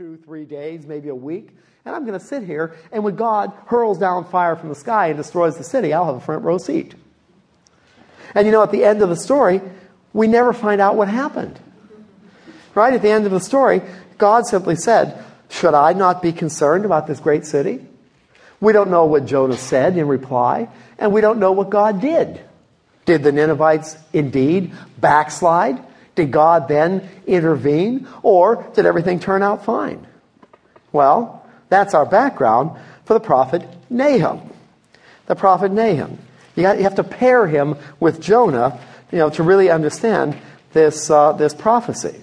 two, three days, maybe a week, and I'm going to sit here, and when God hurls down fire from the sky and destroys the city, I'll have a front row seat. And you know, at the end of the story, we never find out what happened. Right? At the end of the story, God simply said, Should I not be concerned about this great city? We don't know what Jonah said in reply, and we don't know what God did. Did the Ninevites indeed backslide? Did God then intervene? Or did everything turn out fine? Well, that's our background for the prophet Nahum. The prophet Nahum. You, got, you have to pair him with Jonah you know, to really understand this, uh, this prophecy.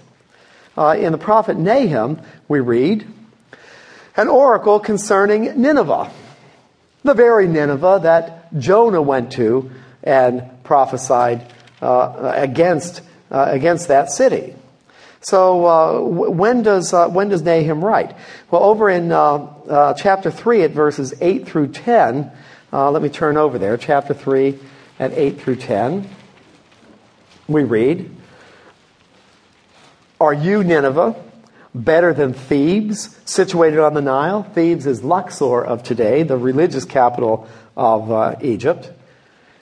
Uh, in the prophet Nahum, we read an oracle concerning Nineveh, the very Nineveh that Jonah went to and prophesied uh, against, uh, against that city. So uh, when does uh, when does Nahum write? Well, over in uh, uh chapter three, at verses eight through ten. Uh, let me turn over there. Chapter three, at eight through ten. We read, "Are you Nineveh better than Thebes, situated on the Nile? Thebes is Luxor of today, the religious capital of uh, Egypt."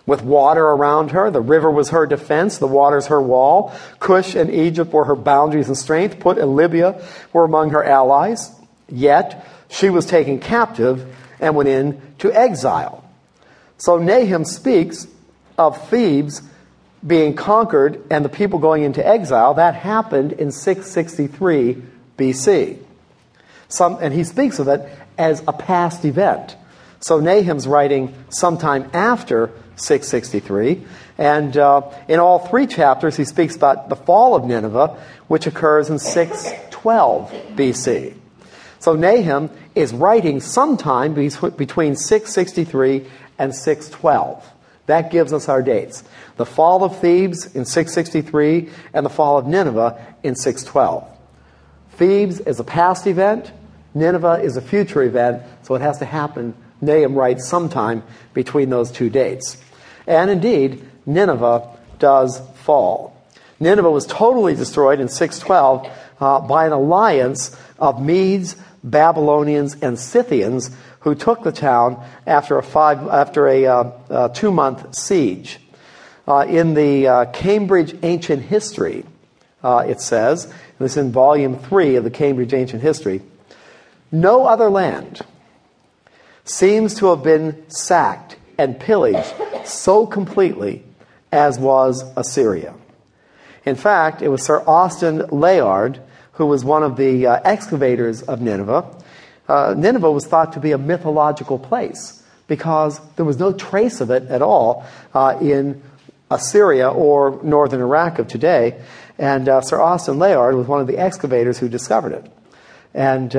With water around her. The river was her defense, the waters her wall. Cush and Egypt were her boundaries and strength. Put and Libya were among her allies. Yet she was taken captive and went into exile. So Nahum speaks of Thebes being conquered and the people going into exile. That happened in 663 BC. Some, and he speaks of it as a past event. So Nahum's writing sometime after 663. And uh, in all three chapters, he speaks about the fall of Nineveh, which occurs in 612 BC. So Nahum is writing sometime between 663 and 612. That gives us our dates. The fall of Thebes in 663 and the fall of Nineveh in 612. Thebes is a past event, Nineveh is a future event, so it has to happen, Nahum writes, sometime between those two dates. And indeed, Nineveh does fall. Nineveh was totally destroyed in 612 uh, by an alliance of Medes, Babylonians, and Scythians who took the town after a, five, after a uh, uh, two month siege. Uh, in the uh, Cambridge Ancient History, uh, it says, this is in volume three of the Cambridge Ancient History, no other land seems to have been sacked and pillaged so completely as was Assyria. In fact, it was Sir Austen Layard, who was one of the uh, excavators of Nineveh. Uh, Nineveh was thought to be a mythological place because there was no trace of it at all uh, in Assyria or northern Iraq of today. And uh, Sir Austen Layard was one of the excavators who discovered it. And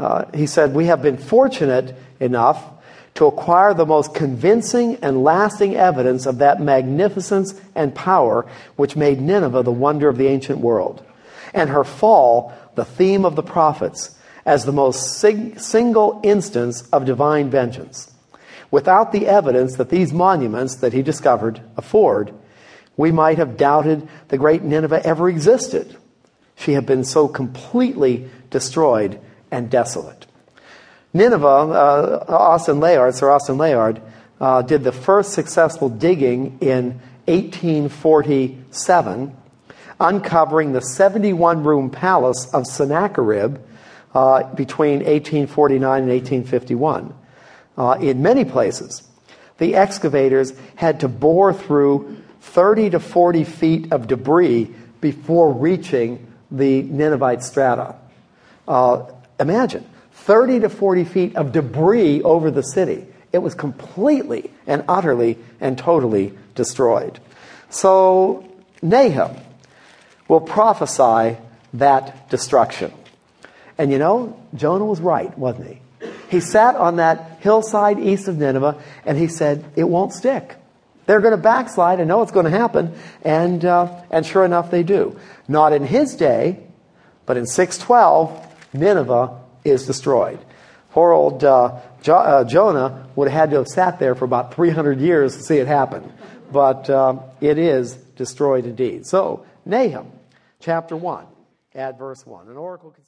uh, he said, We have been fortunate enough to acquire the most convincing and lasting evidence of that magnificence and power which made Nineveh the wonder of the ancient world, and her fall the theme of the prophets as the most sing- single instance of divine vengeance. Without the evidence that these monuments that he discovered afford, we might have doubted the great Nineveh ever existed. She had been so completely destroyed and desolate. Nineveh, uh, Austen Layard, Sir Austen Layard, uh, did the first successful digging in 1847, uncovering the 71 room palace of Sennacherib uh, between 1849 and 1851. Uh, in many places, the excavators had to bore through 30 to 40 feet of debris before reaching the Ninevite strata. Uh, imagine 30 to 40 feet of debris over the city. It was completely and utterly and totally destroyed. So Nahum will prophesy that destruction. And you know, Jonah was right, wasn't he? He sat on that hillside east of Nineveh and he said, It won't stick. They're going to backslide. I know it's going to happen. And, uh, and sure enough, they do. Not in his day, but in 612, Nineveh is destroyed. Poor old uh, jo- uh, Jonah would have had to have sat there for about 300 years to see it happen. But uh, it is destroyed indeed. So, Nahum, chapter 1, at verse 1. An oracle concerning.